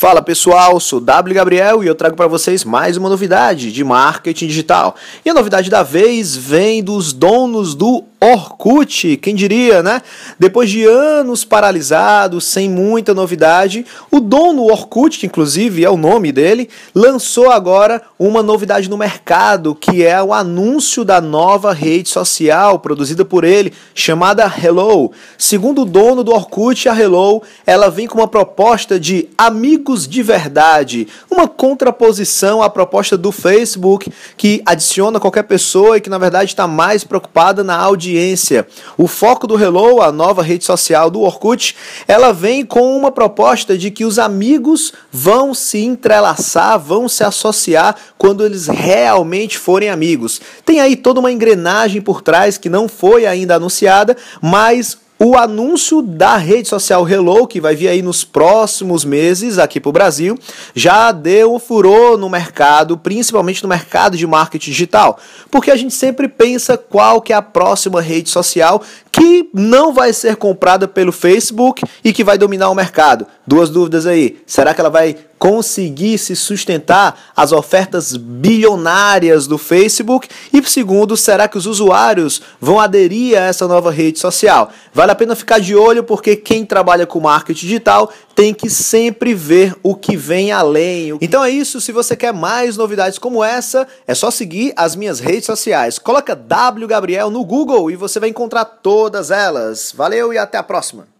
Fala pessoal, sou W Gabriel e eu trago para vocês mais uma novidade de marketing digital. E a novidade da vez vem dos donos do Orkut, quem diria, né? Depois de anos paralisados, sem muita novidade, o dono Orkut, que inclusive é o nome dele, lançou agora uma novidade no mercado, que é o anúncio da nova rede social produzida por ele, chamada Hello. Segundo o dono do Orkut, a Hello, ela vem com uma proposta de amigos de verdade, uma contraposição à proposta do Facebook, que adiciona qualquer pessoa e que na verdade está mais preocupada na audiência. O foco do Hello, a nova rede social do Orkut, ela vem com uma proposta de que os amigos vão se entrelaçar, vão se associar quando eles realmente forem amigos. Tem aí toda uma engrenagem por trás que não foi ainda anunciada, mas o anúncio da rede social Hello, que vai vir aí nos próximos meses aqui para o Brasil, já deu um furor no mercado, principalmente no mercado de marketing digital, porque a gente sempre pensa qual que é a próxima rede social que não vai ser comprada pelo Facebook e que vai dominar o mercado. Duas dúvidas aí. Será que ela vai conseguir se sustentar as ofertas bilionárias do Facebook? E segundo, será que os usuários vão aderir a essa nova rede social? Vale a pena ficar de olho porque quem trabalha com marketing digital tem que sempre ver o que vem além. Então é isso, se você quer mais novidades como essa, é só seguir as minhas redes sociais. Coloca W Gabriel no Google e você vai encontrar todas elas. Valeu e até a próxima.